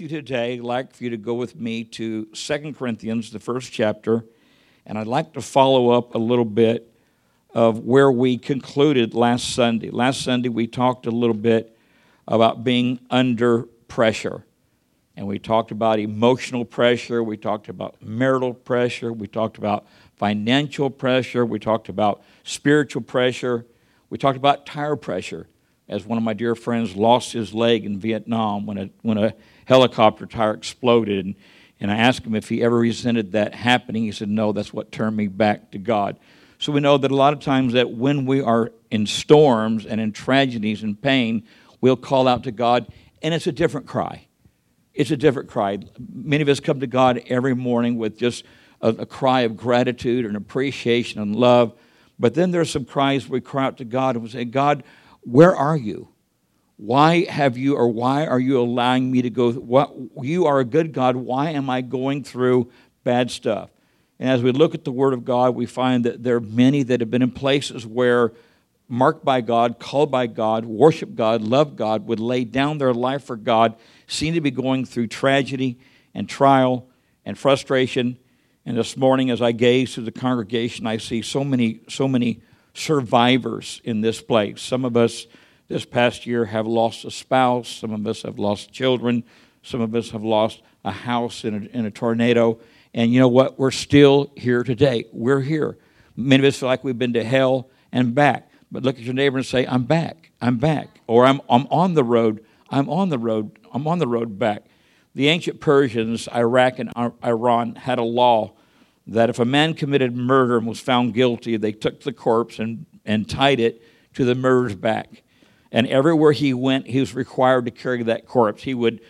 you today, I'd like for you to go with me to Second Corinthians, the first chapter, and I'd like to follow up a little bit of where we concluded last Sunday. Last Sunday, we talked a little bit about being under pressure. And we talked about emotional pressure, we talked about marital pressure, we talked about financial pressure, we talked about spiritual pressure, we talked about tire pressure. As one of my dear friends lost his leg in Vietnam when a, when a helicopter tire exploded. And, I asked him if he ever resented that happening. He said, No, that's what turned me back to God. So we know that a lot of times that when we are in storms and in tragedies and pain, we'll call out to God, and it's a different cry. It's a different cry. Many of us come to God every morning with just a, a cry of gratitude and appreciation and love. But then there's some cries we cry out to God and we say, God, where are you? Why have you, or why are you allowing me to go? What, you are a good God. Why am I going through bad stuff? And as we look at the Word of God, we find that there are many that have been in places where, marked by God, called by God, worship God, love God, would lay down their life for God, seem to be going through tragedy and trial and frustration. And this morning, as I gaze through the congregation, I see so many, so many survivors in this place. Some of us this past year have lost a spouse, some of us have lost children, some of us have lost a house in a, in a tornado. And you know what? We're still here today. We're here. Many of us feel like we've been to hell and back. But look at your neighbor and say, I'm back. I'm back. Or I'm, I'm on the road. I'm on the road. I'm on the road back. The ancient Persians, Iraq and Iran, had a law that if a man committed murder and was found guilty, they took the corpse and, and tied it to the murderer's back. And everywhere he went, he was required to carry that corpse. He would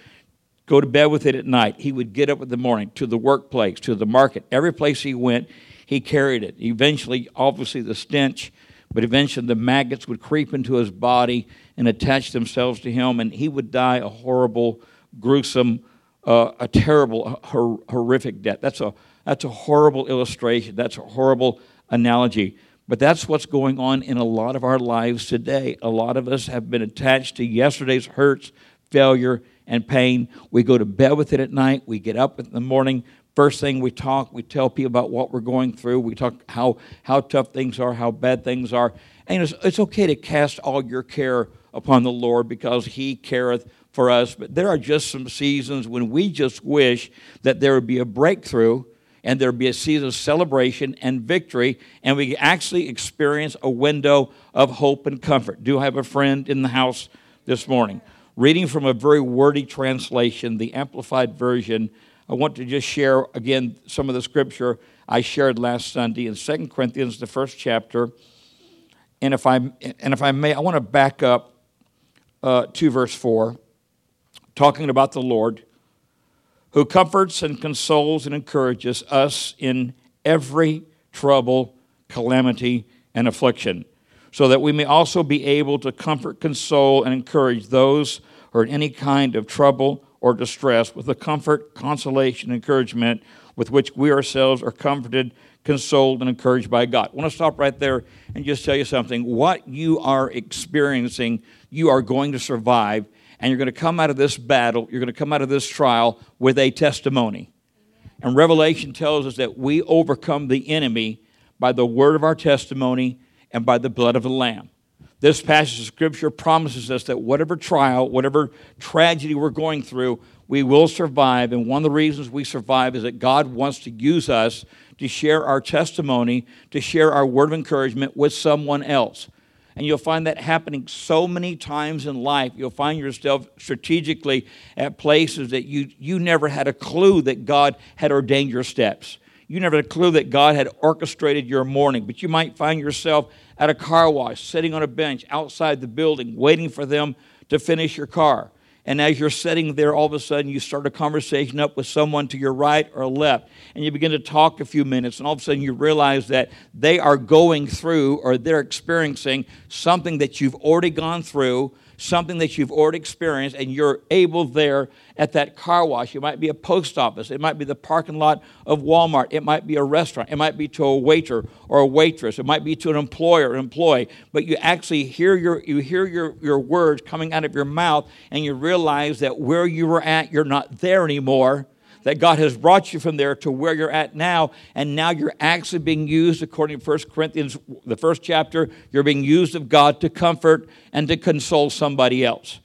go to bed with it at night. He would get up in the morning to the workplace, to the market. Every place he went, he carried it. Eventually, obviously, the stench, but eventually the maggots would creep into his body and attach themselves to him, and he would die a horrible, gruesome, uh, a terrible, hor- horrific death. That's a, that's a horrible illustration. That's a horrible analogy. But that's what's going on in a lot of our lives today. A lot of us have been attached to yesterday's hurts, failure, and pain. We go to bed with it at night. We get up in the morning. First thing we talk, we tell people about what we're going through. We talk how, how tough things are, how bad things are. And it's, it's okay to cast all your care upon the Lord because He careth for us. But there are just some seasons when we just wish that there would be a breakthrough and there'd be a season of celebration and victory, and we actually experience a window of hope and comfort. Do I have a friend in the house this morning? Reading from a very wordy translation, the Amplified Version, I want to just share again some of the scripture I shared last Sunday in 2 Corinthians, the first chapter. And if I, and if I may, I want to back up uh, to verse 4, talking about the Lord who comforts and consoles and encourages us in every trouble, calamity, and affliction, so that we may also be able to comfort, console, and encourage those who are in any kind of trouble or distress with the comfort, consolation, encouragement with which we ourselves are comforted, consoled, and encouraged by God. I want to stop right there and just tell you something. What you are experiencing, you are going to survive and you're going to come out of this battle, you're going to come out of this trial with a testimony. And Revelation tells us that we overcome the enemy by the word of our testimony and by the blood of the Lamb. This passage of Scripture promises us that whatever trial, whatever tragedy we're going through, we will survive. And one of the reasons we survive is that God wants to use us to share our testimony, to share our word of encouragement with someone else. And you'll find that happening so many times in life. You'll find yourself strategically at places that you, you never had a clue that God had ordained your steps. You never had a clue that God had orchestrated your morning. But you might find yourself at a car wash, sitting on a bench outside the building, waiting for them to finish your car. And as you're sitting there, all of a sudden you start a conversation up with someone to your right or left, and you begin to talk a few minutes, and all of a sudden you realize that they are going through or they're experiencing something that you've already gone through, something that you've already experienced, and you're able there at that car wash. It might be a post office. It might be the parking lot of Walmart. It might be a restaurant. It might be to a waiter or a waitress. It might be to an employer or employee. But you actually hear your you hear your, your words coming out of your mouth, and you realize that where you were at, you're not there anymore that God has brought you from there to where you're at now, and now you're actually being used, according to 1 Corinthians, the first chapter, you're being used of God to comfort and to console somebody else.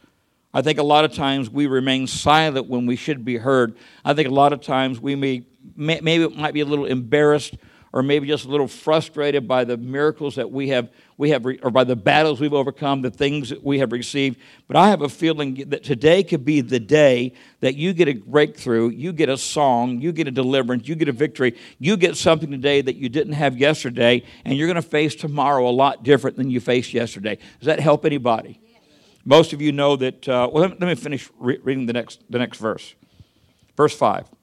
I think a lot of times we remain silent when we should be heard. I think a lot of times we may, maybe it might be a little embarrassed or maybe just a little frustrated by the miracles that we have, we have or by the battles we've overcome, the things that we have received. But I have a feeling that today could be the day that you get a breakthrough, you get a song, you get a deliverance, you get a victory, you get something today that you didn't have yesterday, and you're going to face tomorrow a lot different than you faced yesterday. Does that help anybody? Most of you know that. Uh, well, let me, finish re- reading the next, the next verse. Verse 5.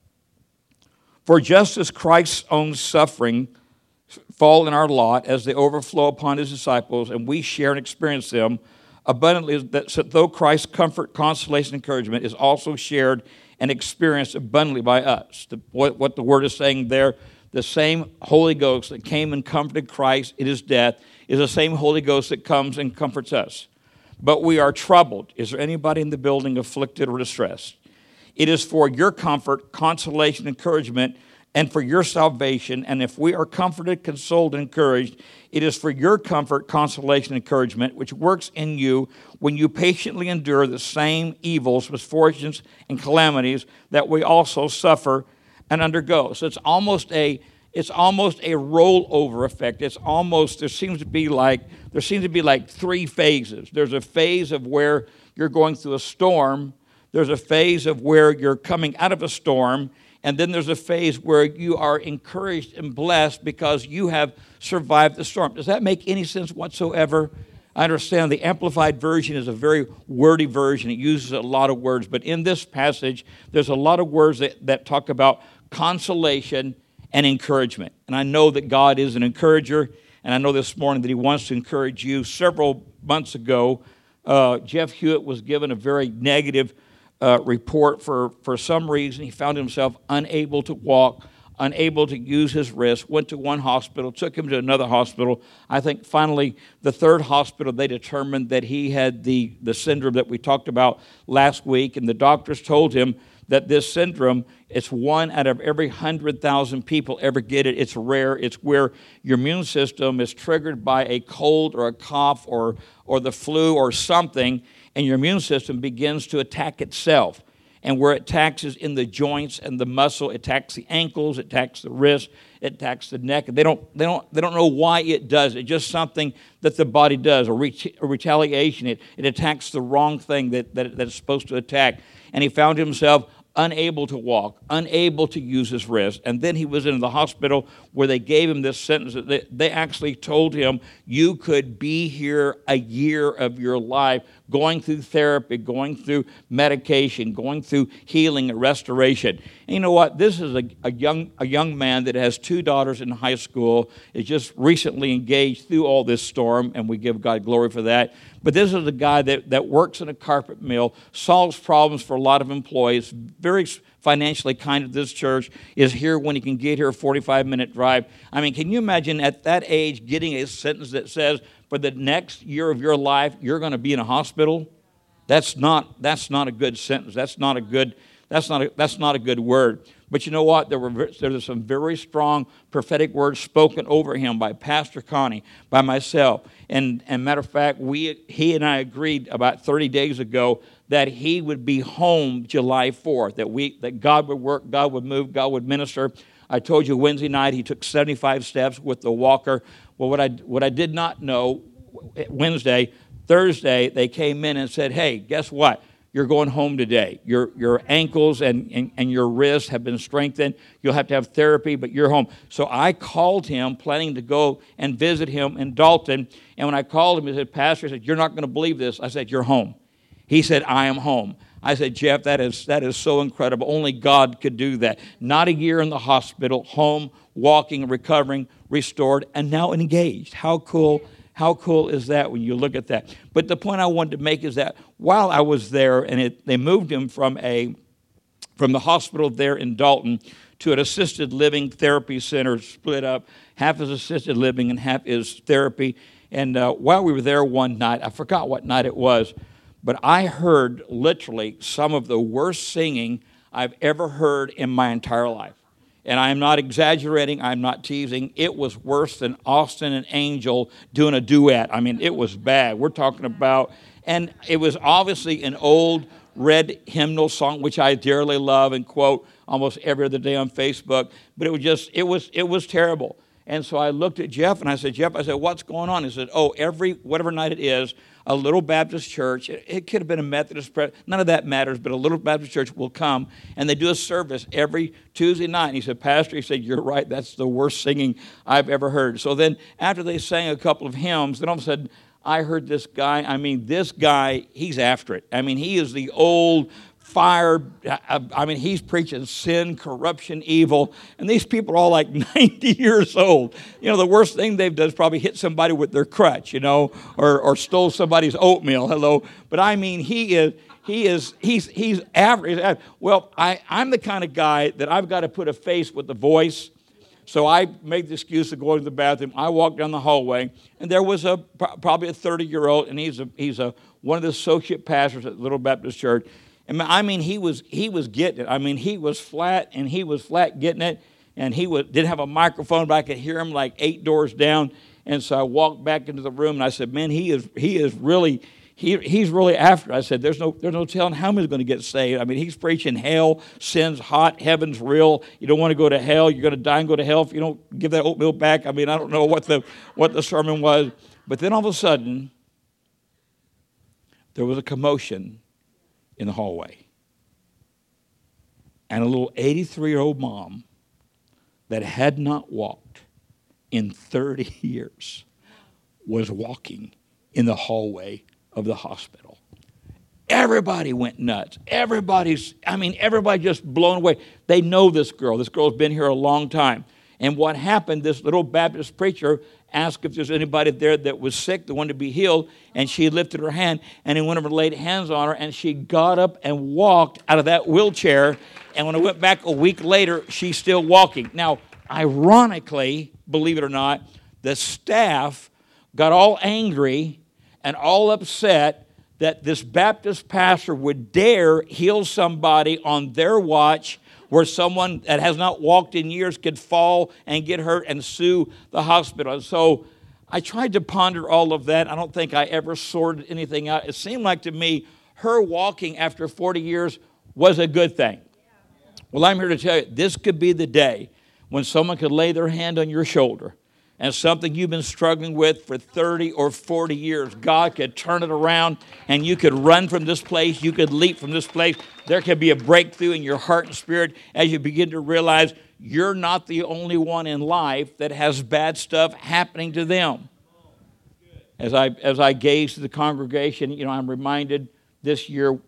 For just as Christ's own suffering fall in our lot as they overflow upon his disciples, and we share and experience them abundantly, that so though Christ's comfort, consolation, encouragement is also shared and experienced abundantly by us. The, what, what the word is saying there, the same Holy Ghost that came and comforted Christ in his death is the same Holy Ghost that comes and comforts us. But we are troubled. Is there anybody in the building afflicted or distressed? It is for your comfort, consolation, encouragement, and for your salvation. And if we are comforted, consoled, and encouraged, it is for your comfort, consolation, encouragement, which works in you when you patiently endure the same evils, misfortunes, and calamities that we also suffer and undergo. So it's almost a it's almost a rollover effect. It's almost there seems to be like there seems to be like three phases. There's a phase of where you're going through a storm there's a phase of where you're coming out of a storm, and then there's a phase where you are encouraged and blessed because you have survived the storm. Does that make any sense whatsoever? I understand the Amplified Version is a very wordy version. It uses a lot of words, but in this passage, there's a lot of words that, that talk about consolation and encouragement. And I know that God is an encourager, and I know this morning that He wants to encourage you. Several months ago, uh, Jeff Hewitt was given a very negative uh, report for, for some reason. He found himself unable to walk, unable to use his wrist, went to one hospital, took him to another hospital. I think finally, the third hospital, they determined that he had the, the syndrome that we talked about last week, and the doctors told him that this syndrome it's one out of every 100,000 people ever get it. It's rare. It's where your immune system is triggered by a cold or a cough or, or the flu or something, and your immune system begins to attack itself. And where it attacks is in the joints and the muscle, it attacks the ankles, it attacks the wrist, it attacks the neck. They don't, they don't, they don't know why it does. It's just something that the body does, a, a retaliation. It, it attacks the wrong thing that, that, that it's supposed to attack. And he found himself unable to walk, unable to use his wrist. And then he was in the hospital where they gave him this sentence. They, they actually told him, You could be here a year of your life going through therapy, going through medication, going through healing and restoration. And you know what? This is a, a, young, a young man that has two daughters in high school, is just recently engaged through all this storm, and we give God glory for that. But this is a guy that, that works in a carpet mill, solves problems for a lot of employees, very financially kind of this church, is here when he can get here a 45 minute drive. I mean, can you imagine at that age getting a sentence that says, for the next year of your life, you're going to be in a hospital? That's not, that's not a good sentence. That's not a good, that's not a, that's not a good word. But you know what? There were there were some very strong prophetic words spoken over him by Pastor Connie, by myself. And, and matter of fact, we, he and I agreed about 30 days ago that he would be home July 4th, that, we, that God would work, God would move, God would minister. I told you Wednesday night he took 75 steps with the walker. Well, what I, what I did not know Wednesday, Thursday, they came in and said, hey, guess what? You're going home today. Your, your ankles and, and, and your wrists have been strengthened. You'll have to have therapy, but you're home. So I called him, planning to go and visit him in Dalton. And when I called him, he said, Pastor, he said, You're not going to believe this. I said, You're home. He said, I am home. I said, Jeff, that is, that is so incredible. Only God could do that. Not a year in the hospital, home, walking, recovering, restored, and now engaged. How cool How cool is that when you look at that? But the point I wanted to make is that while I was there, and it, they moved him from a from the hospital there in Dalton to an assisted living therapy center, split up. Half is assisted living and half is therapy. And uh, while we were there one night, I forgot what night it was, but I heard literally some of the worst singing I've ever heard in my entire life. And I am not exaggerating, I'm not teasing. It was worse than Austin and Angel doing a duet. I mean, it was bad. We're talking about, and it was obviously an old red hymnal song, which I dearly love and quote almost every other day on Facebook. But it was just, it was, it was terrible. And so I looked at Jeff and I said, Jeff, I said, what's going on? He said, oh, every, whatever night it is, a little Baptist church, it, could have been a Methodist, none of that matters, but a little Baptist church will come and they do a service every Tuesday night. And he said, Pastor, he said, you're right, that's the worst singing I've ever heard. So then after they sang a couple of hymns, then all of a sudden I heard this guy, I mean, this guy, he's after it. I mean, he is the old fire. I mean, he's preaching sin, corruption, evil. And these people are all like 90 years old. You know, the worst thing they've done is probably hit somebody with their crutch, you know, or, or stole somebody's oatmeal. Hello. But I mean, he is. He is, he's, he's average. Well, I, I'm the kind of guy that I've got to put a face with the voice. So I made the excuse of going to the bathroom. I walked down the hallway, and there was a probably a 30 year old, and he's a, he's a one of the associate pastors at Little Baptist Church. And I mean, he was he was getting it. I mean, he was flat, and he was flat getting it. And he was, didn't have a microphone, but I could hear him like eight doors down. And so I walked back into the room, and I said, "Man, he is he is really." He, he's really after. I said, there's no, there's no telling how he's going to get saved. I mean, he's preaching hell, sin's hot, heaven's real. You don't want to go to hell. You're going to die and go to hell if you don't give that oatmeal back. I mean, I don't know what the, what the sermon was. But then all of a sudden, there was a commotion in the hallway. And a little 83 year old mom that had not walked in 30 years was walking in the hallway of the hospital. Everybody went nuts. Everybody's, I mean, everybody just blown away. They know this girl. This girl's been here a long time. And what happened, this little Baptist preacher asked if there's anybody there that was sick, that wanted to be healed, and she lifted her hand, and he went over and laid hands on her, and she got up and walked out of that wheelchair. And when I went back a week later, she's still walking. Now, ironically, believe it or not, the staff got all angry and all upset that this Baptist pastor would dare heal somebody on their watch where someone that has not walked in years could fall and get hurt and sue the hospital. And so I tried to ponder all of that. I don't think I ever sorted anything out. It seemed like to me her walking after 40 years was a good thing. Well, I'm here to tell you this could be the day when someone could lay their hand on your shoulder and something you've been struggling with for 30 or 40 years, God could turn it around and you could run from this place, you could leap from this place. There could be a breakthrough in your heart and spirit as you begin to realize you're not the only one in life that has bad stuff happening to them. As I, as I gaze to the congregation, you know, I'm reminded this year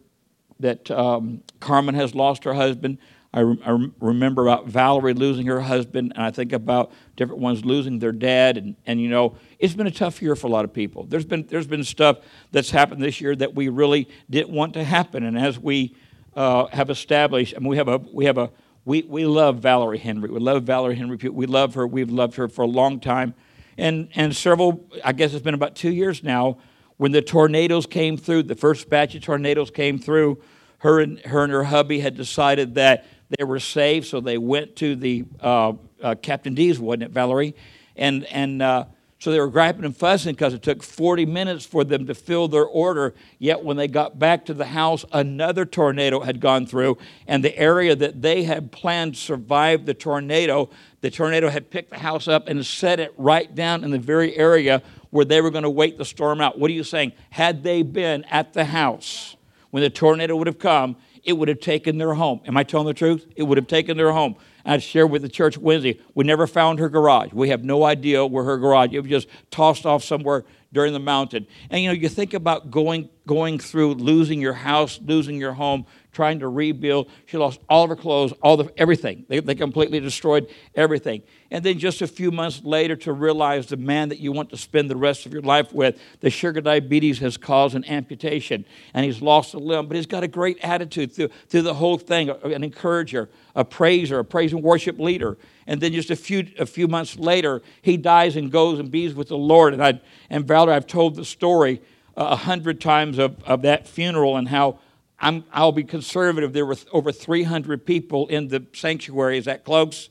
that um, Carmen has lost her husband. I, re- I, remember about Valerie losing her husband, and I think about different ones losing their dad. And, and you know, it's been a tough year for a lot of people. There's been, there's been stuff that's happened this year that we really didn't want to happen. And as we uh, have established, I mean, we have a, we have a, we, we love Valerie Henry. We love Valerie Henry. We love her. We've loved her for a long time. And, and several, I guess it's been about two years now, when the tornadoes came through, the first batch of tornadoes came through, her and her, and her hubby had decided that they were saved, so they went to the uh, uh, Captain D's, wasn't it, Valerie? And, and uh, so they were griping and fussing because it took 40 minutes for them to fill their order. Yet when they got back to the house, another tornado had gone through, and the area that they had planned survived the tornado, the tornado had picked the house up and set it right down in the very area where they were going to wait the storm out. What are you saying? Had they been at the house when the tornado would have come, it would have taken their home. Am I telling the truth? It would have taken their home. I shared with the church Wednesday, we never found her garage. We have no idea where her garage. It was just tossed off somewhere during the mountain. And you know, you think about going going through losing your house, losing your home, trying to rebuild. She lost all of her clothes, all the everything. They, they completely destroyed everything. And then just a few months later, to realize the man that you want to spend the rest of your life with, the sugar diabetes has caused an amputation, and he's lost a limb. But he's got a great attitude through, through the whole thing, an encourager, a praiser, a praise and worship leader. And then just a few a few months later, he dies and goes and bees with the Lord. And I and Valerie, I've told the story uh, a hundred times of, of that funeral and how I'm, I'll be conservative. There were over 300 people in the sanctuary. Is that close?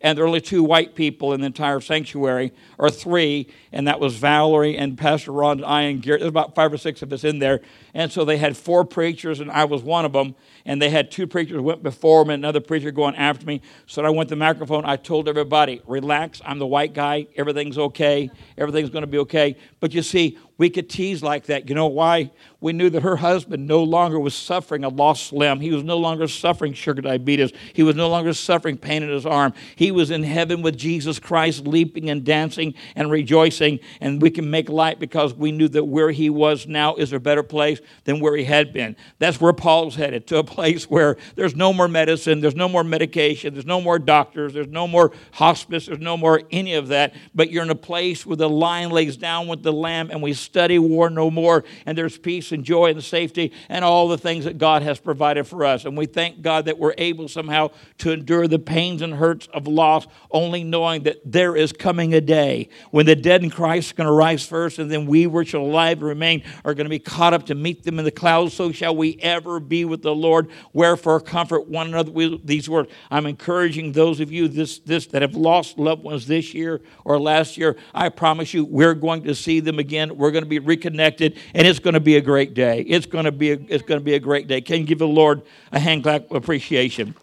And there were only two white people in the entire sanctuary, or three, and that was Valerie and Pastor Ron and I and Garrett. There's about five or six of us in there. And so they had four preachers, and I was one of them. And they had two preachers went before me, and another preacher going after me. So I went to the microphone. I told everybody, relax. I'm the white guy. Everything's okay. Everything's going to be okay. But you see, we could tease like that. You know why? We knew that her husband no longer was suffering a lost limb. He was no longer suffering sugar diabetes. He was no longer suffering pain in his arm. He was in heaven with Jesus Christ, leaping and dancing and rejoicing. And we can make light because we knew that where he was now is a better place than where he had been. That's where Paul's headed to a place where there's no more medicine, there's no more medication, there's no more doctors, there's no more hospice, there's no more any of that. But you're in a place where the lion lays down with the lamb and we study war no more, and there's peace and joy and safety and all the things that God has provided for us. And we thank God that we're able somehow to endure the pains and hurts of loss, only knowing that there is coming a day when the dead in Christ are going to rise first, and then we which are alive and remain are going to be caught up to meet them in the clouds. So shall we ever be with the Lord. Wherefore, comfort one another with these words. I'm encouraging those of you this, this that have lost loved ones this year or last year. I promise you, we're going to see them again. We're going to be reconnected, and it's going to be a great day. It's going to be a, it's going to be a great day. Can you give the Lord a hand clap of appreciation?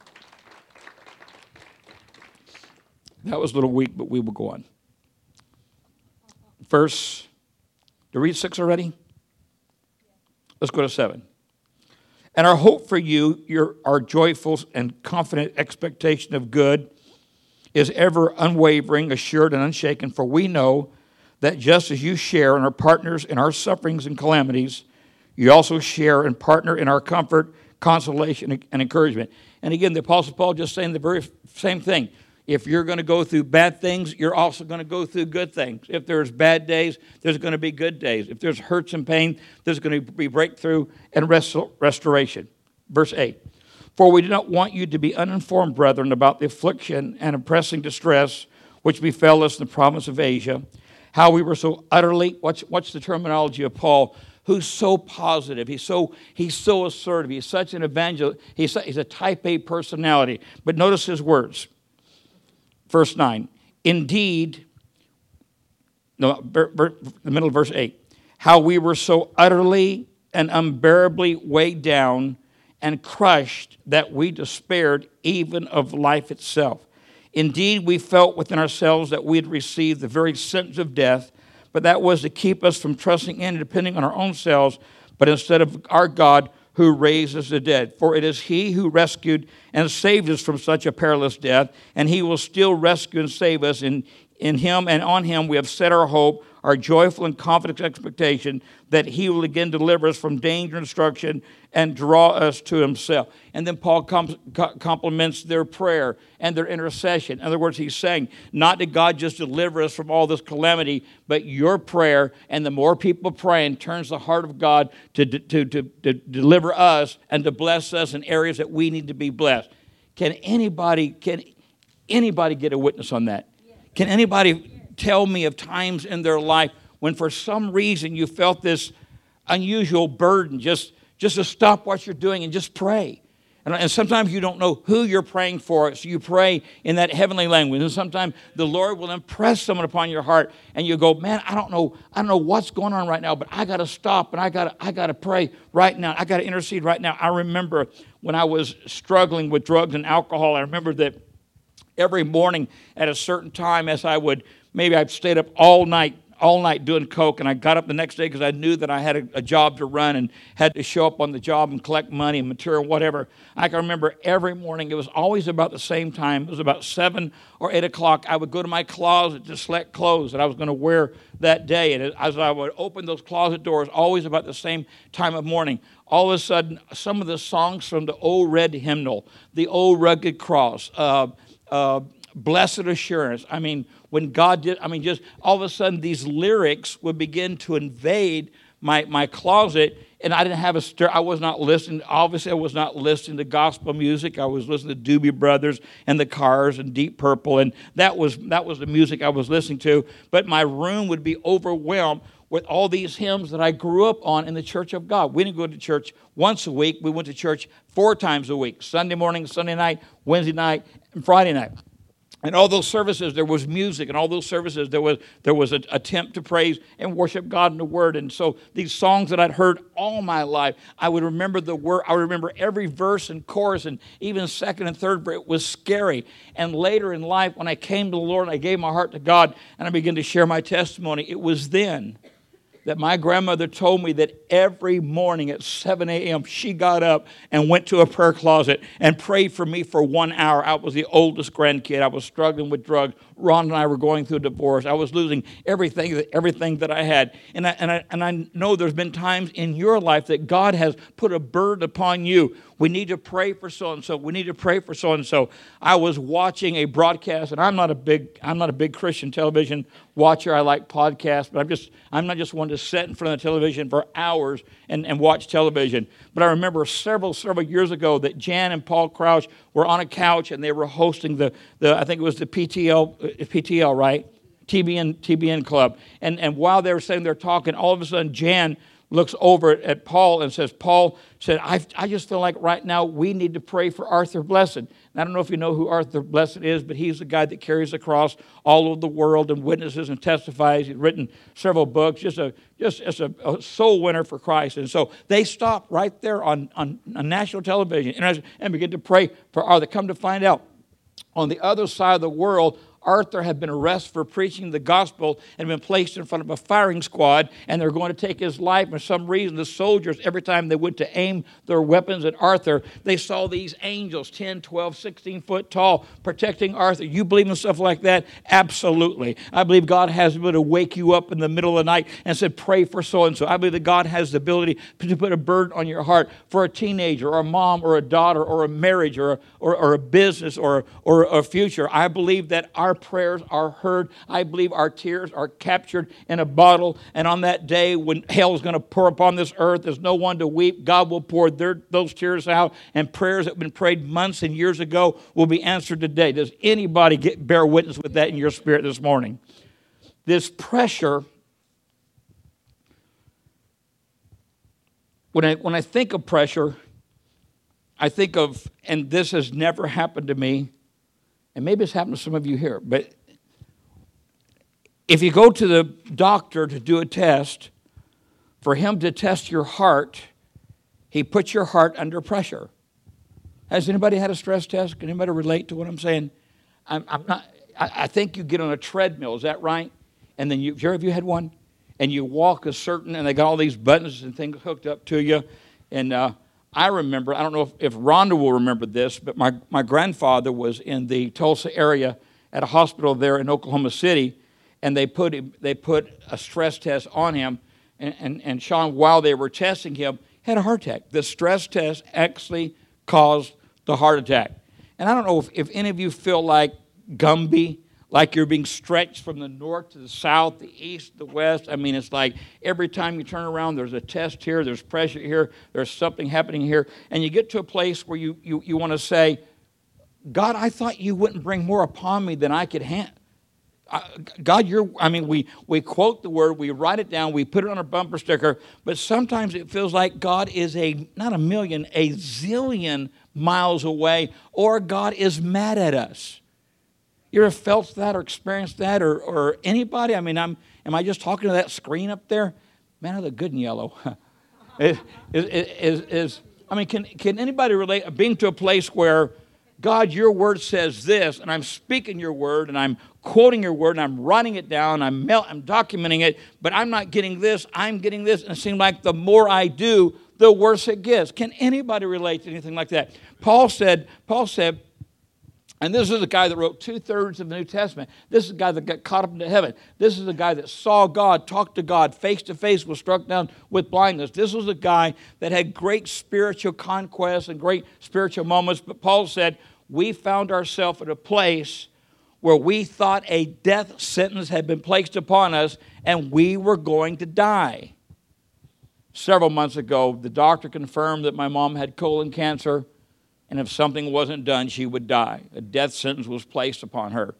That was a little weak, but we will go on. Verse, to read six already? Let's go to seven. And our hope for you, your, our joyful and confident expectation of good, is ever unwavering, assured, and unshaken, for we know that just as you share and are partners in our sufferings and calamities, you also share and partner in our comfort, consolation, and encouragement. And again, the Apostle Paul just saying the very same thing. If you're going to go through bad things, you're also going to go through good things. If there's bad days, there's going to be good days. If there's hurts and pain, there's going to be breakthrough and restoration. Verse 8 For we do not want you to be uninformed, brethren, about the affliction and oppressing distress which befell us in the province of Asia how we were so utterly, what's, what's the terminology of Paul? Who's so positive. He's so, he's so assertive. He's such an evangelist. He's, he's a type A personality. But notice his words. Verse 9. Indeed, no, the middle of verse 8. How we were so utterly and unbearably weighed down and crushed that we despaired even of life itself. Indeed, we felt within ourselves that we had received the very sentence of death, but that was to keep us from trusting in and depending on our own selves, but instead of our God who raises the dead. For it is He who rescued and saved us from such a perilous death, and He will still rescue and save us. In, in Him and on Him we have set our hope, our joyful and confident expectation that he will again deliver us from danger and destruction and draw us to himself. And then Paul com- compliments their prayer and their intercession. In other words, he's saying, not that God just deliver us from all this calamity, but your prayer and the more people praying turns the heart of God to, to, to, to deliver us and to bless us in areas that we need to be blessed. Can anybody, can anybody get a witness on that? Can anybody tell me of times in their life when for some reason you felt this unusual burden just, just to stop what you're doing and just pray. And, and sometimes you don't know who you're praying for, so you pray in that heavenly language. And sometimes the Lord will impress someone upon your heart, and you go, "Man, I don't know, I don't know what's going on right now, but I got to stop and I got I got to pray right now. I got to intercede right now." I remember when I was struggling with drugs and alcohol. I remember that every morning at a certain time, as I would maybe I've stayed up all night all night doing coke, and I got up the next day because I knew that I had a, a, job to run and had to show up on the job and collect money and material, whatever. I can remember every morning. It was always about the same time. It was about seven or eight o'clock. I would go to my closet to select clothes that I was going to wear that day, and as I would open those closet doors, always about the same time of morning. All of a sudden, some of the songs from the old red hymnal, the old rugged cross. Uh, uh, blessed assurance. I mean, when God did, I mean, just all of a sudden these lyrics would begin to invade my, my closet, and I didn't have a stir. I was not listening. Obviously, I was not listening to gospel music. I was listening to Doobie Brothers and the Cars and Deep Purple, and that was that was the music I was listening to. But my room would be overwhelmed with all these hymns that I grew up on in the church of God. We didn't go to church once a week. We went to church four times a week Sunday morning, Sunday night, Wednesday night, and Friday night and all those services there was music and all those services there was there was an attempt to praise and worship god in the word. And so these songs that i'd heard all my life i would remember the word i would remember every verse and chorus and even second and third it was scary. And later in life when i came to the lord and i gave my heart to god and i began to share my testimony it was then that my grandmother told me that every morning at 7 a.m. she got up and went to a prayer closet and prayed for me for one hour. I was the oldest grandkid. I was struggling with drugs. Ron and I were going through a divorce. I was losing everything, everything that I had. And I, and, I, and I know there's been times in your life that God has put a burden upon you we need to pray for so and so. We need to pray for so and so. I was watching a broadcast, and I'm not a big I'm not a big Christian television watcher. I like podcasts, but I'm just I'm not just one to sit in front of the television for hours and, and watch television. But I remember several several years ago that Jan and Paul Crouch were on a couch and they were hosting the, the I think it was the PTL uh, PTL right TBN TBN club. And and while they were sitting there talking, all of a sudden Jan looks over at Paul and says, Paul said, I, I just feel like right now we need to pray for Arthur Blessitt. And I don't know if you know who Arthur Blessitt is, but he's the guy that carries the cross all over the world and witnesses and testifies. He's written several books, just a just as a, a soul winner for Christ. And so they stop right there on, on, on national television and, and began to pray for Arthur. Come to find out, on the other side of the world, Arthur had been arrested for preaching the gospel and been placed in front of a firing squad, and they're going to take his life. For some reason, the soldiers, every time they went to aim their weapons at Arthur, they saw these angels 10, 12, 16 foot tall protecting Arthur. You believe in stuff like that? Absolutely. I believe God has the ability to wake you up in the middle of the night and said, Pray for so and so. I believe that God has the ability to put a burden on your heart for a teenager or a mom or a daughter or a marriage or a, or, or a business or, or a future. I believe that our prayers are heard. I believe our tears are captured in a bottle. And on that day when hell is going to pour upon this earth, there's no one to weep. God will pour their, those tears out, and prayers that have been prayed months and years ago will be answered today. Does anybody get, bear witness with that in your spirit this morning? This pressure. When I, when I think of pressure, I think of, and this has never happened to me, and maybe it's happened to some of you here, but if you go to the doctor to do a test, for him to test your heart, he puts your heart under pressure. Has anybody had a stress test? Can anybody relate to what I'm saying? I'm, I'm not. I, I, think you get on a treadmill. Is that right? And then you, have you had one? And you walk a certain, and they got all these buttons and things hooked up to you, and uh, I remember, I don't know if, if Rhonda will remember this, but my, my grandfather was in the Tulsa area at a hospital there in Oklahoma City, and they put, him, they put a stress test on him. And, and, and Sean, while they were testing him, had a heart attack. The stress test actually caused the heart attack. And I don't know if, if any of you feel like Gumby like you're being stretched from the north to the south, the east, the west. I mean, it's like every time you turn around, there's a test here, there's pressure here, there's something happening here. And you get to a place where you, you, you want to say, God, I thought you wouldn't bring more upon me than I could handle. God, you're, I mean, we, we quote the word, we write it down, we put it on a bumper sticker, but sometimes it feels like God is a, not a million, a zillion miles away, or God is mad at us. You ever felt that or experienced that or, or anybody? I mean, I'm, am I just talking to that screen up there? Man, I look good in yellow. is, is, is, I mean, can, can anybody relate uh, being to a place where God, your word says this, and I'm speaking your word, and I'm quoting your word, and I'm writing it down, I'm, mel- I'm documenting it, but I'm not getting this, I'm getting this, and it seems like the more I do, the worse it gets. Can anybody relate to anything like that? Paul said, Paul said, and this is the guy that wrote two thirds of the New Testament. This is the guy that got caught up into heaven. This is the guy that saw God, talked to God face to face, was struck down with blindness. This was a guy that had great spiritual conquests and great spiritual moments. But Paul said, We found ourselves at a place where we thought a death sentence had been placed upon us and we were going to die. Several months ago, the doctor confirmed that my mom had colon cancer and if something wasn't done, she would die. A death sentence was placed upon her.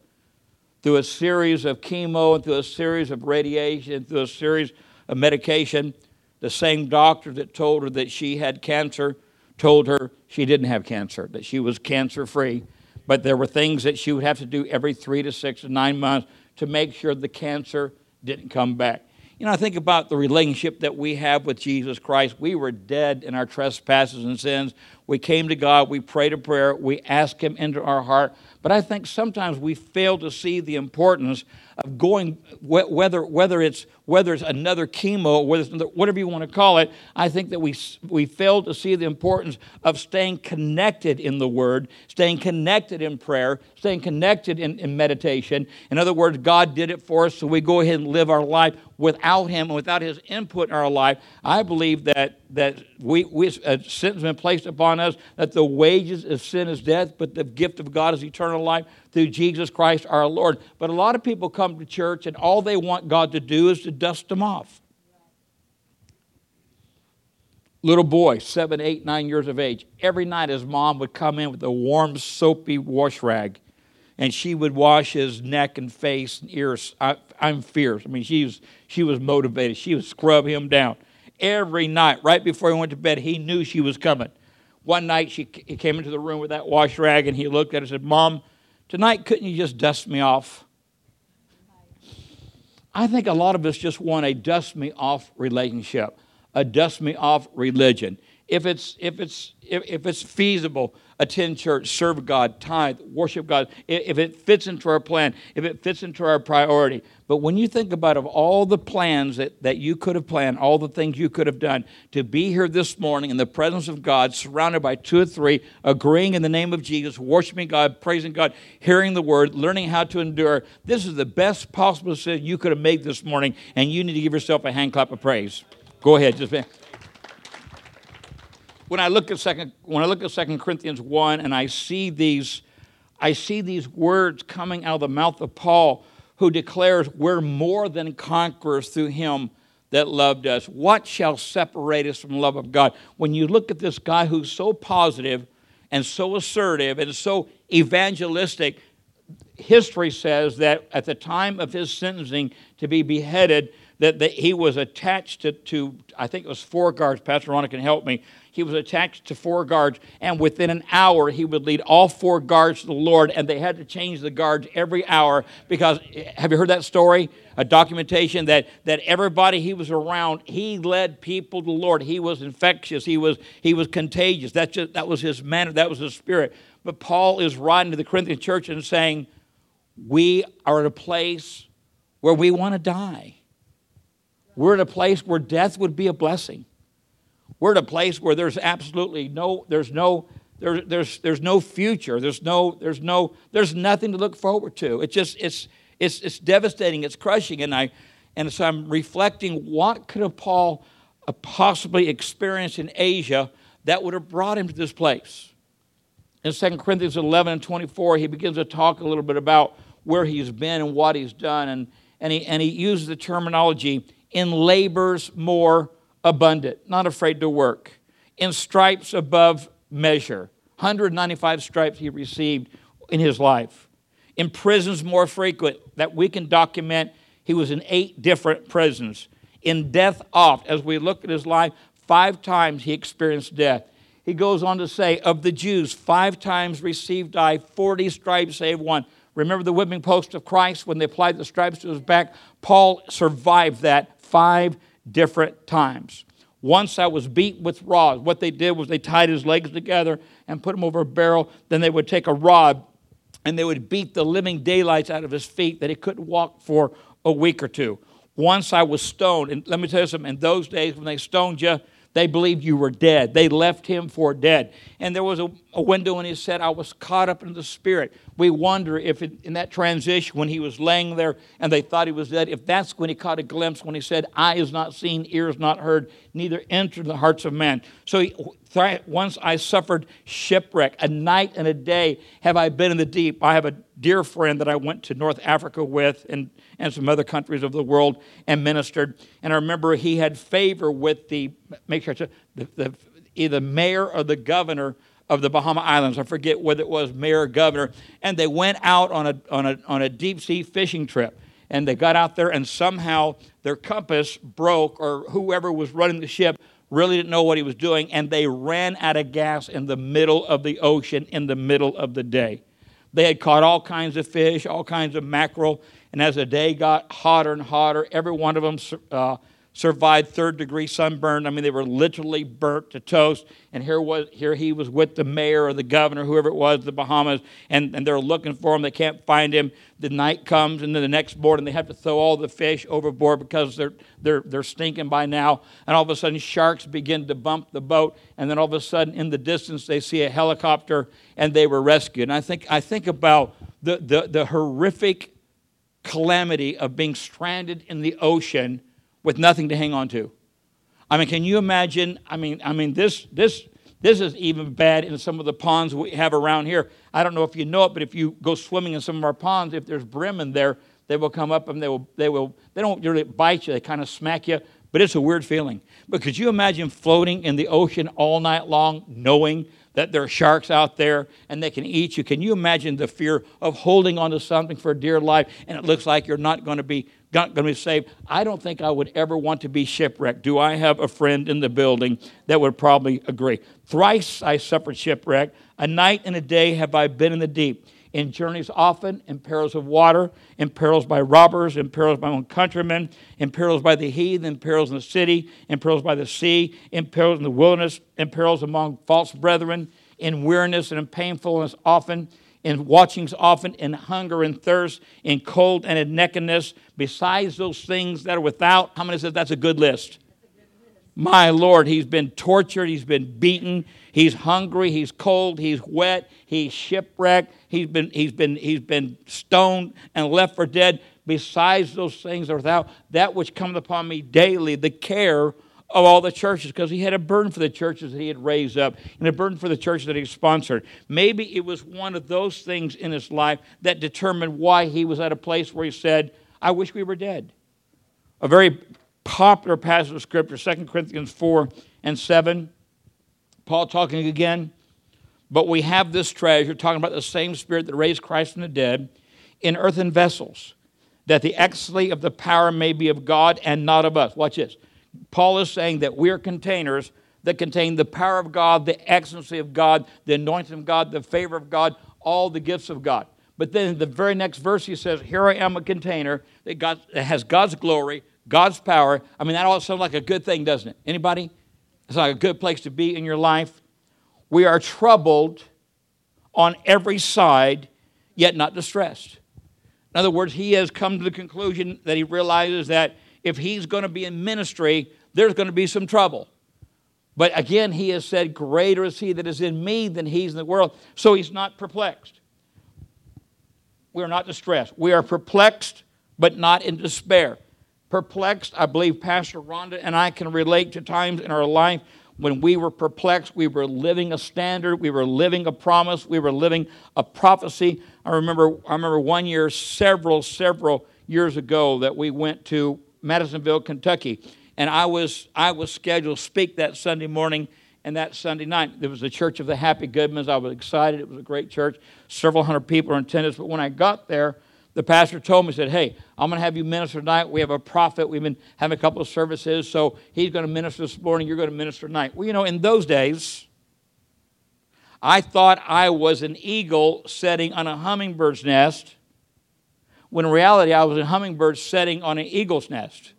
Through a series of chemo and through a series of radiation, through a series of medication, the same doctor that told her that she had cancer told her she didn't have cancer, that she was cancer free. But there were things that she would have to do every three to six to nine months to make sure the cancer didn't come back. You know, I think about the relationship that we have with Jesus Christ. We were dead in our trespasses and sins. We came to God, we prayed a prayer, we asked Him into our heart. But I think sometimes we fail to see the importance of going, whether, whether, it's, whether it's another chemo, whether it's another, whatever you want to call it, I think that we, we fail to see the importance of staying connected in the Word, staying connected in prayer, staying connected in, in meditation. In other words, God did it for us, so we go ahead and live our life without Him and without His input in our life. I believe that, that we, we, uh, a sin has been placed upon us, that the wages of sin is death, but the gift of God is eternal life through Jesus Christ our Lord. But a lot of people come to church and all they want God to do is to dust them off. Little boy, seven, eight, nine years of age, every night his mom would come in with a warm, soapy wash rag and she would wash his neck and face and ears. I, am fierce. I mean, she was, she was motivated. She would scrub him down. Every night, right before he went to bed, he knew she was coming. One night, she, he came into the room with that wash rag and he looked at her and said, Mom, Tonight, couldn't you just dust me off? I think a lot of us just want a dust me off relationship, a dust me off religion. If it's, if it's, if, if it's feasible, attend church, serve God, tithe, worship God, if it fits into our plan, if it fits into our priority. But when you think about of all the plans that, that you could have planned, all the things you could have done, to be here this morning in the presence of God, surrounded by two or three, agreeing in the name of Jesus, worshiping God, praising God, hearing the word, learning how to endure, this is the best possible decision you could have made this morning, and you need to give yourself a hand clap of praise. Go ahead, just when I look at second when I look at Second Corinthians 1 and I see these I see these words coming out of the mouth of Paul who declares we're more than conquerors through him that loved us. What shall separate us from the love of God? When you look at this guy who's so positive and so assertive and so evangelistic, history says that at the time of his sentencing to be beheaded, that, that he was attached to, to, I think it was four guards. Pastor Ronna can help me. He was attached to four guards, and within an hour, he would lead all four guards to the Lord, and they had to change the guards every hour because, have you heard that story? A documentation that, that everybody he was around, he led people to the Lord. He was infectious, he was, he was contagious. That's just, that was his manner, that was his spirit. But Paul is writing to the Corinthian church and saying, We are at a place where we want to die. We're at a place where death would be a blessing. We're at a place where there's absolutely no, there's no, there, there's, there's no future. There's no, there's no, there's nothing to look forward to. It's just, it's, it's, it's devastating. It's crushing. And I, and so I'm reflecting, what could have Paul possibly experienced in Asia that would have brought him to this place? In 2 Corinthians 11 and 24, he begins to talk a little bit about where he's been and what he's done. And, and, he, and he uses the terminology, in labors more abundant, not afraid to work, in stripes above measure. 195 stripes he received in his life. In prisons more frequent, that we can document, he was in eight different prisons. In death oft, as we look at his life, five times he experienced death. He goes on to say, of the Jews, five times received I, 40 stripes save one. Remember the whipping post of Christ when they applied the stripes to his back? Paul survived that five different times. Once I was beat with rods. What they did was they tied his legs together and put him over a barrel. Then they would take a rod and they would beat the living daylights out of his feet that he couldn't walk for a week or two. Once I was stoned, and let me tell you something, in those days when they stoned you, they believed you were dead. They left him for dead. And there was a, a window, and he said, I was caught up in the Spirit. We wonder if it, in that transition, when he was laying there and they thought he was dead, if that's when he caught a glimpse, when he said, Eye is not seen, ears not heard, neither entered the hearts of man. So he, once I suffered shipwreck. A night and a day have I been in the deep. I have a dear friend that I went to North Africa with and, and some other countries of the world and ministered. And I remember he had favor with the, make sure, the, the, either mayor or the governor of the Bahama Islands. I forget whether it was mayor or governor. And they went out on a, on a, on a deep sea fishing trip. And they got out there, and somehow their compass broke, or whoever was running the ship really didn't know what he was doing, and they ran out of gas in the middle of the ocean in the middle of the day. They had caught all kinds of fish, all kinds of mackerel, and as the day got hotter and hotter, every one of them uh, survived third degree sunburn. I mean, they were literally burnt to toast. And here, was, here he was with the mayor or the governor, whoever it was, the Bahamas, and, and they're looking for him. They can't find him. The night comes, and then the next morning they have to throw all the fish overboard because they're, they're, they're stinking by now. And all of a sudden, sharks begin to bump the boat. And then all of a sudden, in the distance, they see a helicopter, and they were rescued. And I think, I think about the, the, the horrific calamity of being stranded in the ocean with nothing to hang on to. I mean, can you imagine? I mean, I mean, this this this is even bad in some of the ponds we have around here. I don't know if you know it, but if you go swimming in some of our ponds, if there's brim in there, they will come up and they will they will they don't really bite you. They kind of smack you, but it's a weird feeling. But could you imagine floating in the ocean all night long, knowing that there are sharks out there and they can eat you? Can you imagine the fear of holding onto something for dear life and it looks like you're not going to be not going to be saved. I don't think I would ever want to be shipwrecked. Do I have a friend in the building that would probably agree? Thrice I suffered shipwreck. A night and a day have I been in the deep. In journeys often, in perils of water, in perils by robbers, in perils by my own countrymen, in perils by the heathen, in perils in the city, in perils by the sea, in perils in the wilderness, in perils among false brethren, in weariness and in painfulness often, in watchings often, in hunger and thirst, in cold and in nakedness, besides those things that are without. How many says that's a good list? My Lord, he's been tortured, he's been beaten, he's hungry, he's cold, he's wet, he's shipwrecked, he's been, he's been, he's been stoned and left for dead. Besides those things are without, that which cometh upon me daily, the care of all the churches because he had a burden for the churches that he had raised up and a burden for the churches that he sponsored. Maybe it was one of those things in his life that determined why he was at a place where he said, I wish we were dead. A very popular passage of scripture, 2 Corinthians 4 and 7. Paul talking again, but we have this treasure, talking about the same spirit that raised Christ from the dead, in earthen vessels, that the excellency of the power may be of God and not of us. Watch this. Paul is saying that we're containers that contain the power of God, the excellency of God, the anointing of God, the favor of God, all the gifts of God. But then in the very next verse, he says, Here I am a container that, God, that has God's glory, God's power. I mean, that all sounds like a good thing, doesn't it? Anybody? It's like a good place to be in your life. We are troubled on every side, yet not distressed. In other words, he has come to the conclusion that he realizes that if he's going to be in ministry, there's going to be some trouble. But again, he has said, Greater is he that is in me than he's in the world. So he's not perplexed. We are not distressed. We are perplexed, but not in despair. Perplexed, I believe Pastor Rhonda and I can relate to times in our life when we were perplexed. We were living a standard, we were living a promise, we were living a prophecy. I remember, I remember one year, several, several years ago, that we went to Madisonville, Kentucky. And I was, I was scheduled to speak that Sunday morning and that Sunday night. There was the Church of the Happy Goodmans. I was excited. It was a great church. Several hundred people were in attendance. But when I got there, the pastor told me, said, Hey, I'm going to have you minister tonight. We have a prophet. We've been having a couple of services. So he's going to minister this morning. You're going to minister tonight. Well, you know, in those days, I thought I was an eagle sitting on a hummingbird's nest when in reality I was a hummingbird setting on an eagle's nest.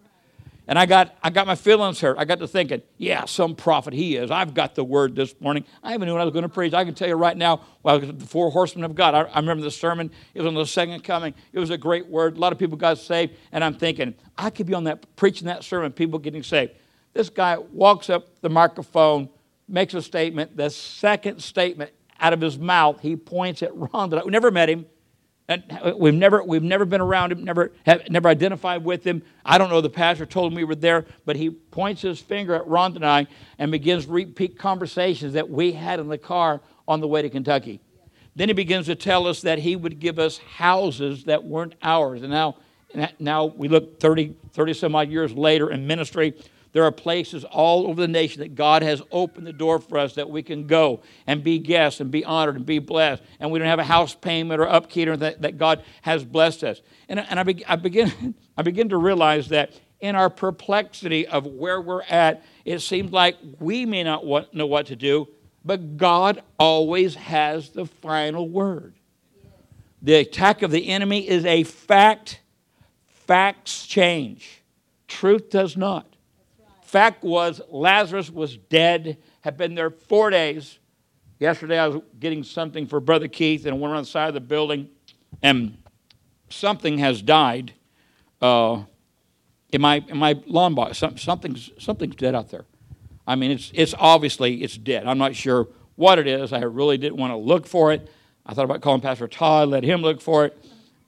And I got, I got my feelings hurt. I got to thinking, yeah, some prophet he is. I've got the word this morning. I even knew what I was going to preach. I can tell you right now, well, the four horsemen of God. I, I remember the sermon. It was on the second coming. It was a great word. A lot of people got saved. And I'm thinking, I could be on that, preaching that sermon, people getting saved. This guy walks up the microphone, makes a statement. The second statement out of his mouth, he points at Ron. We never met him. And uh, we've never, we've never been around him, never, have, never identified with him. I don't know, the pastor told him we were there, but he points his finger at Ron and I and begins repeat conversations that we had in the car on the way to Kentucky. Then he begins to tell us that he would give us houses that weren't ours. And now, now we look 30, 30 some odd years later in ministry, there are places all over the nation that God has opened the door for us that we can go and be guests and be honored and be blessed. And we don't have a house payment or upkeep that, that God has blessed us. And, and I, be, I, begin, I begin to realize that in our perplexity of where we're at, it seems like we may not want, know what to do, but God always has the final word. The attack of the enemy is a fact. Facts change, truth does not. Fact was, Lazarus was dead, had been there four days. Yesterday, I was getting something for Brother Keith, and went around the side of the building, and something has died uh, in my in my lawn box. Some, something's something's dead out there. I mean, it's it's obviously it's dead. I'm not sure what it is. I really didn't want to look for it. I thought about calling Pastor Todd, let him look for it.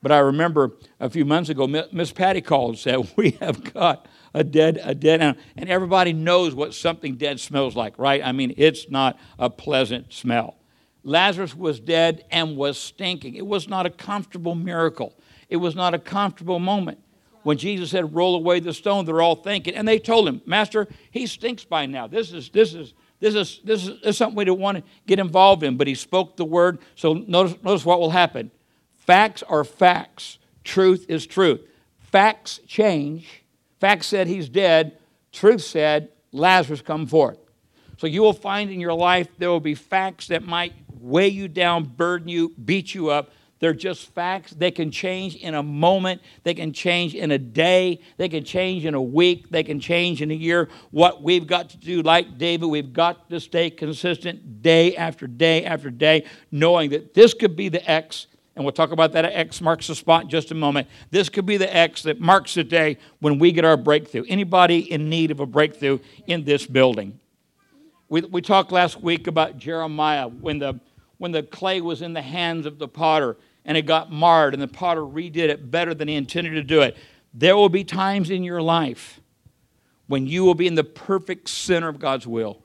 But I remember a few months ago, Miss Patty called and said, "We have got a dead, a dead animal. And everybody knows what something dead smells like, right? I mean, it's not a pleasant smell. Lazarus was dead and was stinking. It was not a comfortable miracle. It was not a comfortable moment. When Jesus said, roll away the stone, they're all thinking. And they told him, Master, he stinks by now. This is, this is, this is, this is, this is something we don't want to get involved in. But he spoke the word. So notice, notice what will happen. Facts are facts. Truth is truth. Facts change Fact said he's dead. Truth said Lazarus come forth. So you will find in your life there will be facts that might weigh you down, burden you, beat you up. They're just facts. They can change in a moment. They can change in a day. They can change in a week. They can change in a year. What we've got to do, like David, we've got to stay consistent day after day after day, knowing that this could be the X and we'll talk about that X marks the spot in just a moment. This could be the X that marks the day when we get our breakthrough. Anybody in need of a breakthrough in this building? We, we talked last week about Jeremiah when the, when the clay was in the hands of the potter and it got marred and the potter redid it better than he intended to do it. There will be times in your life when you will be in the perfect center of God's will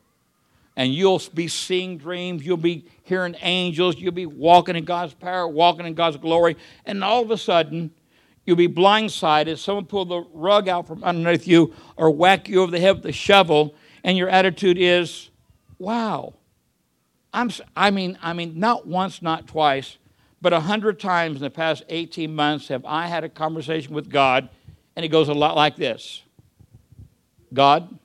and you'll be seeing dreams, you'll be hearing angels, you'll be walking in God's power, walking in God's glory, and all of a sudden, you'll be blindsided. Someone pull the rug out from underneath you or whack you over the head with a shovel, and your attitude is, wow. I'm, I mean, I mean, not once, not twice, but a hundred times in the past 18 months have I had a conversation with God, and it goes a lot like this God,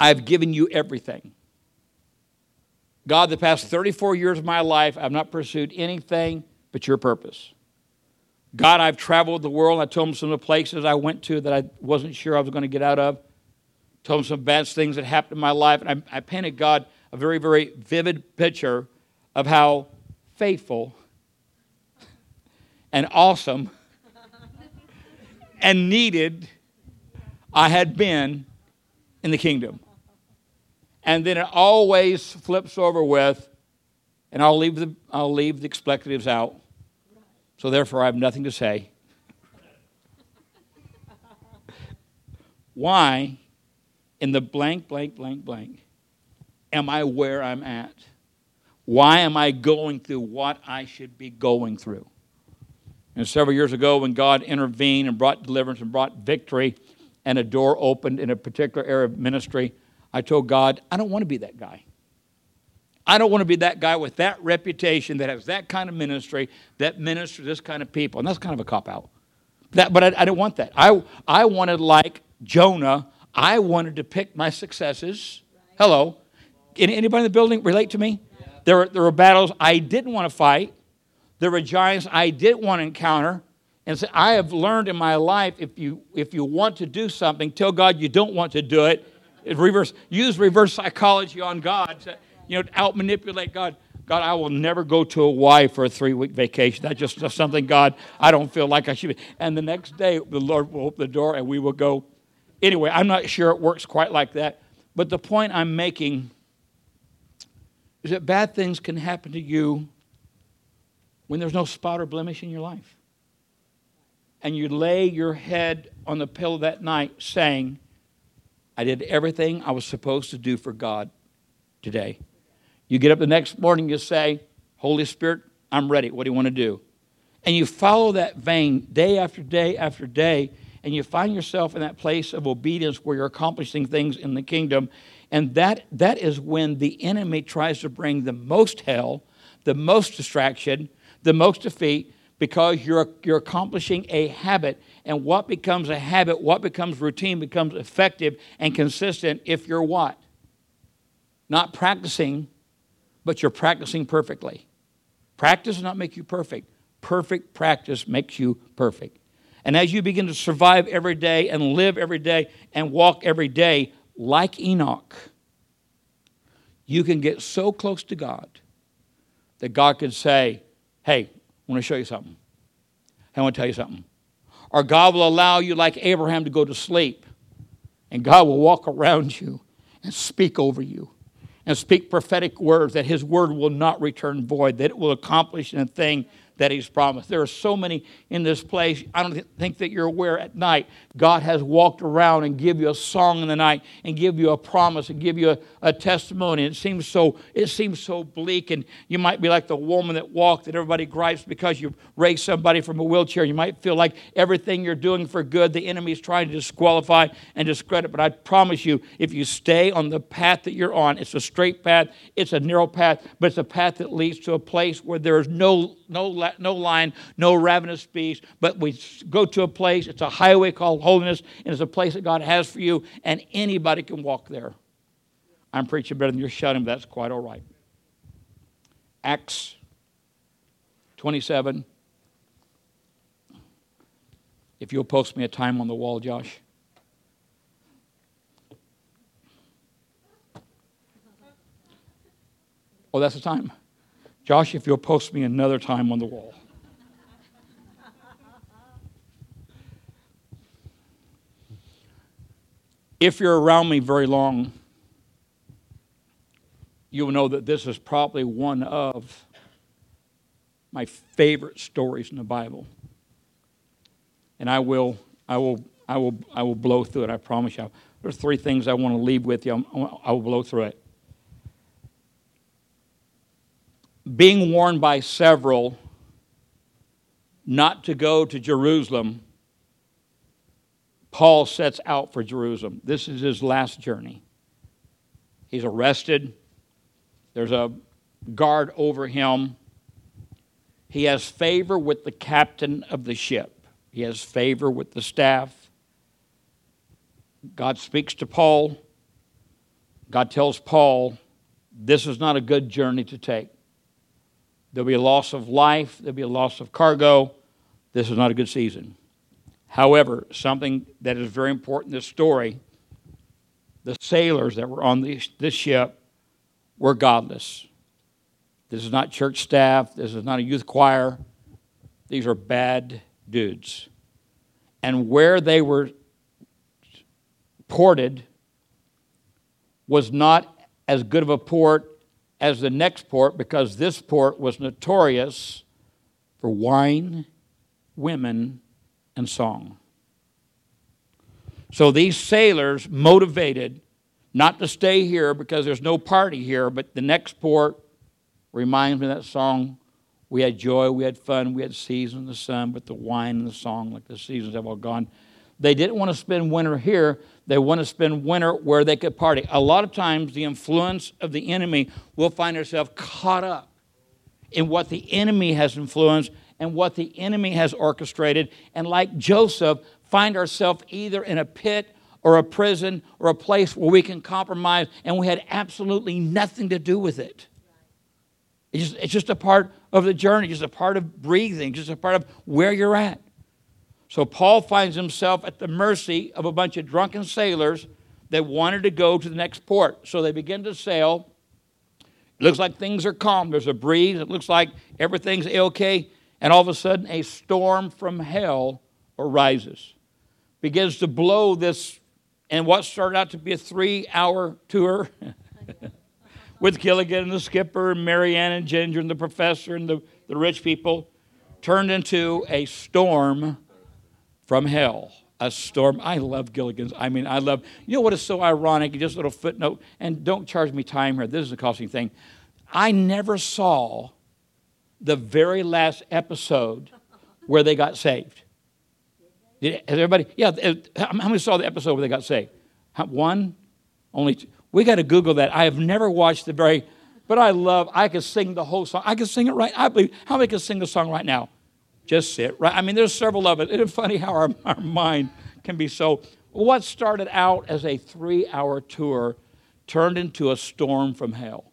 I've given you everything. God, the past 34 years of my life, I've not pursued anything but your purpose. God, I've traveled the world. I told him some of the places I went to that I wasn't sure I was going to get out of. Told him some bad things that happened in my life. And I, I painted God a very, very vivid picture of how faithful and awesome and needed I had been in the kingdom. And then it always flips over with, and I'll leave the, I'll leave the expletives out. So therefore, I have nothing to say. Why, in the blank, blank, blank, blank, am I where I'm at? Why am I going through what I should be going through? And several years ago, when God intervened and brought deliverance and brought victory, and a door opened in a particular area of ministry, I told God, I don't want to be that guy. I don't want to be that guy with that reputation that has that kind of ministry, that ministers this kind of people. And that's kind of a cop out. That, but I, I didn't want that. I, I wanted, like Jonah, I wanted to pick my successes. Hello. Anybody in the building relate to me? Yeah. There, were, there were battles I didn't want to fight. There were giants I didn't want to encounter. And so I have learned in my life if you if you want to do something, tell God you don't want to do it. It reverse use reverse psychology on God. To, you know, out manipulate God. God, I will never go to Hawaii for a three week vacation. That's just something, God, I don't feel like I should be. And the next day, the Lord will open the door and we will go. Anyway, I'm not sure it works quite like that. But the point I'm making is that bad things can happen to you when there's no spot or blemish in your life. And you lay your head on the pillow that night saying, I did everything I was supposed to do for God today. You get up the next morning, you say, Holy Spirit, I'm ready. What do you want to do? And you follow that vein day after day after day, and you find yourself in that place of obedience where you're accomplishing things in the kingdom. And that, that is when the enemy tries to bring the most hell, the most distraction, the most defeat, because you're, you're accomplishing a habit. And what becomes a habit, what becomes routine, becomes effective and consistent if you're what? Not practicing, but you're practicing perfectly. Practice does not make you perfect. Perfect practice makes you perfect. And as you begin to survive every day and live every day and walk every day like Enoch, you can get so close to God that God could say, Hey, I want to show you something. I want to tell you something. Or God will allow you, like Abraham, to go to sleep, and God will walk around you and speak over you and speak prophetic words that his word will not return void, that it will accomplish a thing that He's promised. There are so many in this place. I don't think that you're aware at night. God has walked around and give you a song in the night and give you a promise and give you a, a testimony. It seems so. It seems so bleak, and you might be like the woman that walked that everybody gripes because you raised somebody from a wheelchair. You might feel like everything you're doing for good, the enemy is trying to disqualify and discredit. But I promise you, if you stay on the path that you're on, it's a straight path. It's a narrow path, but it's a path that leads to a place where there is no no no lion, no ravenous beast, but we go to a place, it's a highway called holiness, and it's a place that God has for you, and anybody can walk there. I'm preaching better than you're shouting, but that's quite all right. Acts 27. If you'll post me a time on the wall, Josh. Oh, that's the time. Josh, if you'll post me another time on the wall. If you're around me very long, you will know that this is probably one of my favorite stories in the Bible. And I will, I will, I will, I will blow through it. I promise you. There's three things I want to leave with you. I will blow through it. Being warned by several not to go to Jerusalem Paul sets out for Jerusalem. This is his last journey. He's arrested, there's a guard over him. He has favor with the captain of the ship, he has favor with the staff. God speaks to Paul. God tells Paul, This is not a good journey to take. There'll be a loss of life, there'll be a loss of cargo. This is not a good season. However, something that is very important in this story the sailors that were on this, this ship were godless. This is not church staff, this is not a youth choir. These are bad dudes. And where they were ported was not as good of a port as the next port because this port was notorious for wine, women, and song. So these sailors, motivated not to stay here because there's no party here, but the next port reminds me of that song. We had joy, we had fun, we had seasons the sun, but the wine and the song, like the seasons have all gone. They didn't want to spend winter here. They want to spend winter where they could party. A lot of times, the influence of the enemy will find ourselves caught up in what the enemy has influenced and what the enemy has orchestrated. And like Joseph, find ourselves either in a pit or a prison or a place where we can compromise and we had absolutely nothing to do with it. It's just, it's just a part of the journey, just a part of breathing, just a part of where you're at. So Paul finds himself at the mercy of a bunch of drunken sailors that wanted to go to the next port. So they begin to sail. It looks like things are calm. There's a breeze. It looks like everything's okay. And all of a sudden, a storm from hell arises, begins to blow this, and what started out to be a three hour tour with Gilligan and the skipper, and Mary Ann and Ginger and the professor and the, the rich people turned into a storm from hell. A storm. I love Gilligan's. I mean, I love. You know what is so ironic? Just a little footnote, and don't charge me time here. This is a costing thing. I never saw the very last episode where they got saved. Did, has everybody? Yeah. Uh, how many saw the episode where they got saved? One, only. Two. We got to Google that. I have never watched the very, but I love. I could sing the whole song. I could sing it right. I believe. How many can sing the song right now? Just sit right. I mean, there's several of it. It's funny how our, our mind can be so. What started out as a three-hour tour turned into a storm from hell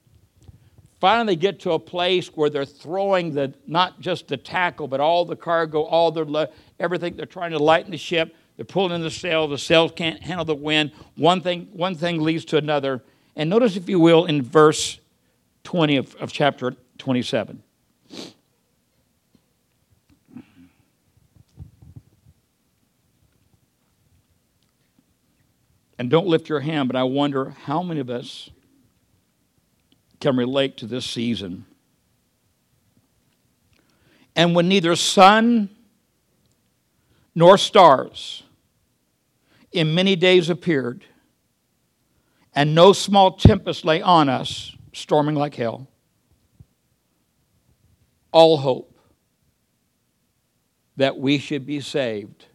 finally they get to a place where they're throwing the not just the tackle but all the cargo all their everything they're trying to lighten the ship they're pulling in the sail the sails can't handle the wind one thing one thing leads to another and notice if you will in verse 20 of, of chapter 27 and don't lift your hand but i wonder how many of us can relate to this season. And when neither sun nor stars in many days appeared, and no small tempest lay on us, storming like hell, all hope that we should be saved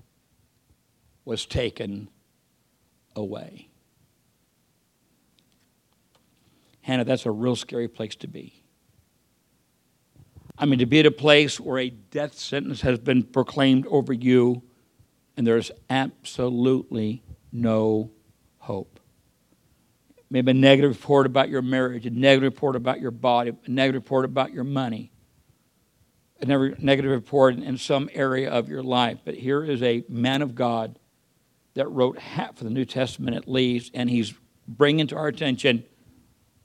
was taken away. Hannah, that's a real scary place to be. I mean, to be at a place where a death sentence has been proclaimed over you and there's absolutely no hope. Maybe a negative report about your marriage, a negative report about your body, a negative report about your money, a negative report in some area of your life. But here is a man of God that wrote half of the New Testament at least, and he's bringing to our attention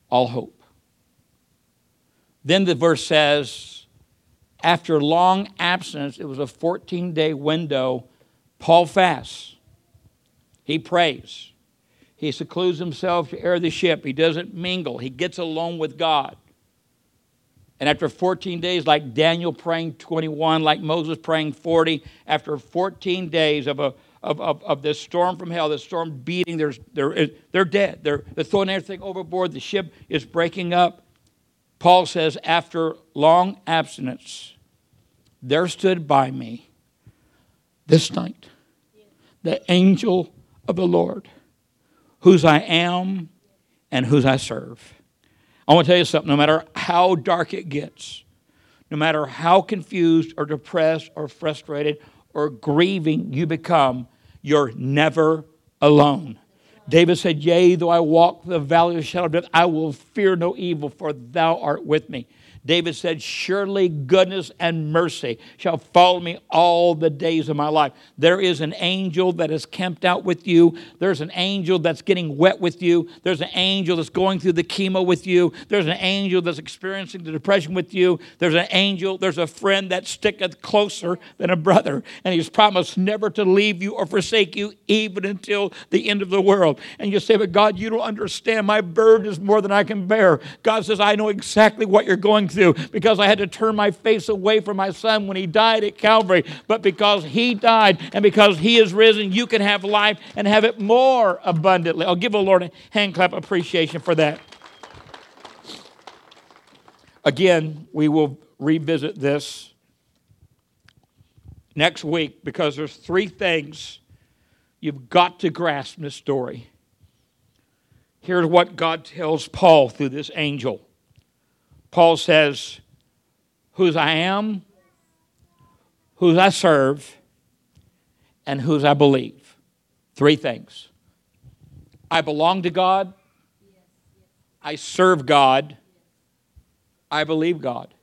all hope. Then the verse says, after long absence, it was a 14 day window, Paul fasts. He prays. He secludes himself to air the ship. He doesn't mingle. He gets alone with God. And after 14 days, like Daniel praying 21, like Moses praying 40, after 14 days of a of, of, of this storm from hell, this storm beating. They're, they're, they're dead. They're, they're throwing everything overboard. The ship is breaking up. Paul says, after long abstinence, there stood by me this night the angel of the Lord, whose I am and whose I serve. I want to tell you something no matter how dark it gets, no matter how confused or depressed or frustrated or grieving you become, you're never alone. David said, Yea, though I walk the valley of the shadow of death, I will fear no evil, for thou art with me. David said, Surely goodness and mercy shall follow me all the days of my life. There is an angel that is camped out with you. There's an angel that's getting wet with you. There's an angel that's going through the chemo with you. There's an angel that's experiencing the depression with you. There's an angel, there's a friend that sticketh closer than a brother. And he's promised never to leave you or forsake you, even until the end of the world. And you say, But God, you don't understand. My burden is more than I can bear. God says, I know exactly what you're going through because I had to turn my face away from my son when he died at Calvary. But because he died and because he is risen, you can have life and have it more abundantly. I'll give the Lord a hand clap appreciation for that. Again, we will revisit this next week because there's three things you've got to grasp in this story. Here's what God tells Paul through this angel. Paul says, whose I am, whose I serve, and whose I believe. Three things. I belong to God, I serve God, I believe God.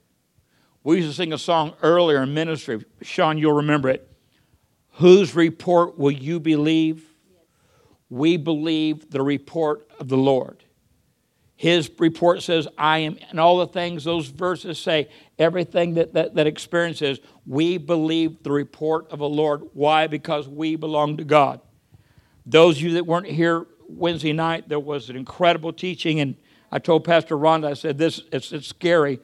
We used to sing a song earlier in ministry. Sean, you'll remember it. Whose report will you believe? We believe the report of the Lord. His report says, I am, and all the things those verses say, everything that, that, that experiences, we believe the report of the Lord. Why? Because we belong to God. Those of you that weren't here Wednesday night, there was an incredible teaching, and I told Pastor Rhonda, I said, this it's, it's scary.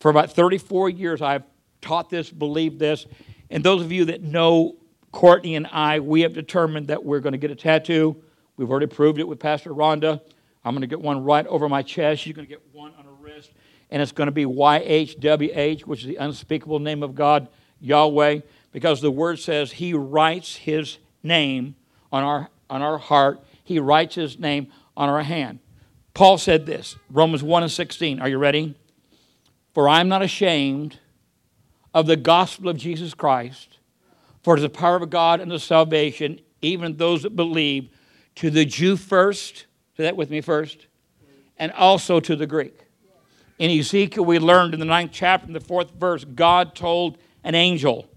For about 34 years, I've taught this, believed this. And those of you that know Courtney and I, we have determined that we're going to get a tattoo. We've already proved it with Pastor Rhonda. I'm going to get one right over my chest. You're going to get one on a wrist. And it's going to be YHWH, which is the unspeakable name of God, Yahweh, because the word says He writes His name on our, on our heart, He writes His name on our hand. Paul said this, Romans 1 and 16. Are you ready? For I am not ashamed of the gospel of Jesus Christ, for it is the power of God and the salvation, even those that believe, to the Jew first Say that with me first. And also to the Greek. In Ezekiel, we learned in the ninth chapter, in the fourth verse, God told an angel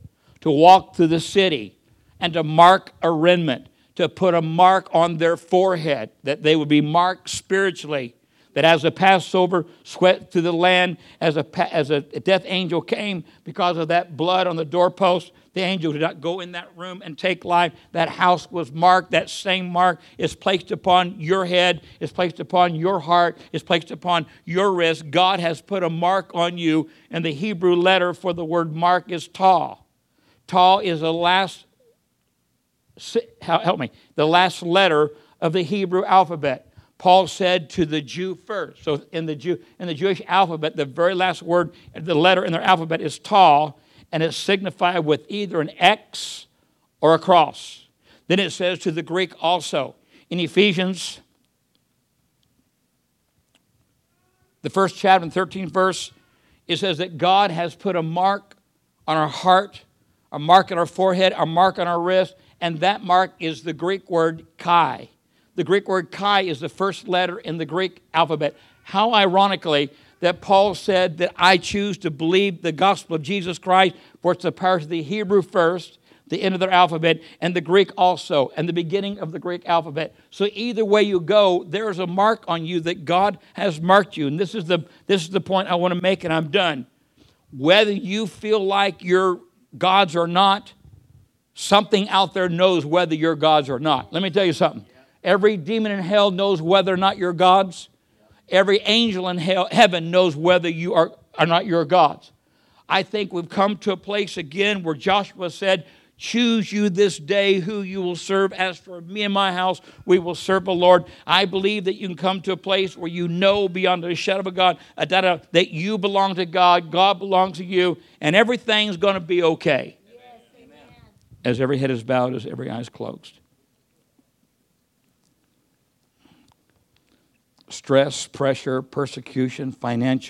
to walk through the city and to mark arraignment, to put a mark on their forehead, that they would be marked spiritually. That as the Passover swept through the land, as a, as a death angel came, because of that blood on the doorpost, the angel did not go in that room and take life. That house was marked. That same mark is placed upon your head, is placed upon your heart, is placed upon your wrist. God has put a mark on you, and the Hebrew letter for the word mark is Taw. Taw is the last, help me, the last letter of the Hebrew alphabet. Paul said to the Jew first. So in the Jew in the Jewish alphabet, the very last word, the letter in their alphabet is Taw, and it's signified with either an X or a cross. Then it says to the Greek also. In Ephesians, the first chapter and 13th verse, it says that God has put a mark on our heart, a mark on our forehead, a mark on our wrist, and that mark is the Greek word chi. The Greek word chi is the first letter in the Greek alphabet. How ironically, that Paul said that I choose to believe the gospel of Jesus Christ, for it's the power of the Hebrew first, the end of their alphabet, and the Greek also, and the beginning of the Greek alphabet. So either way you go, there is a mark on you that God has marked you. And this is the, this is the point I want to make, and I'm done. Whether you feel like you're gods or not, something out there knows whether you're gods or not. Let me tell you something. Every demon in hell knows whether or not you're gods. Every angel in hell, heaven knows whether you are, are not your gods. I think we've come to a place again where Joshua said, Choose you this day who you will serve. As for me and my house, we will serve the Lord. I believe that you can come to a place where you know beyond a shadow of a God that you belong to God, God belongs to you, and everything's going to be okay. Yes, as every head is bowed, as every eye is closed. Stress, pressure, persecution, financial.